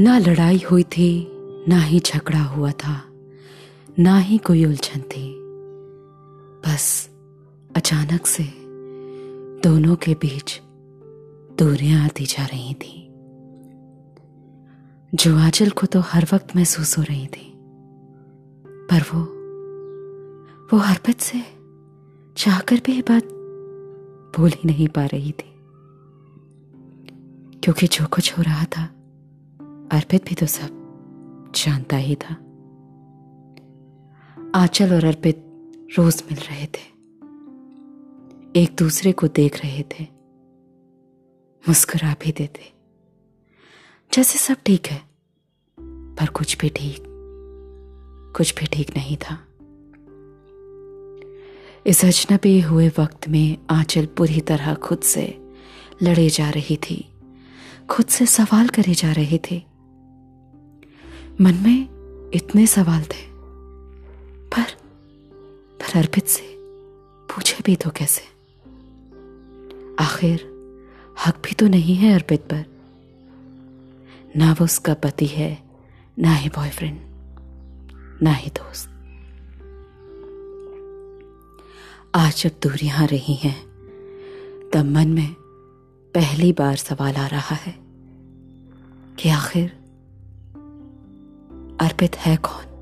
ना लड़ाई हुई थी, ना ही झगड़ा हुआ था, ना ही कोई उलझन थी। बस अचानक से दोनों के बीच दूरियाँ आती जा रही थी। जो आंचल को तो हर वक्त महसूस हो रही थी, पर वो वो हरपत से चाहकर भी बात बोल ही नहीं पा रही थी। क्योंकि जो कुछ हो रहा था अर्पित भी तो सब जानता ही था। आंचल और अर्पित रोज मिल रहे थे। एक दूसरे को देख रहे थे। मुस्कुरा भी देते। जैसे सब ठीक है, पर कुछ भी ठीक, कुछ भी ठीक नहीं था। इस अजनबी हुए वक्त में आंचल पूरी तरह खुद से लड़े जा रही थी। खुद से सवाल करे जा रहे थे। मन में इतने सवाल थे। पर पर अर्पित से पूछे भी तो कैसे? आखिर हक भी तो नहीं है अर्पित पर। ना वो उसका पति है, ना ही बॉयफ्रेंड ना ही दोस्त। आज जब दूरियाँ रही हैं, तब मन में पहली बार सवाल आ रहा है कि आखिर अर्पित है कौन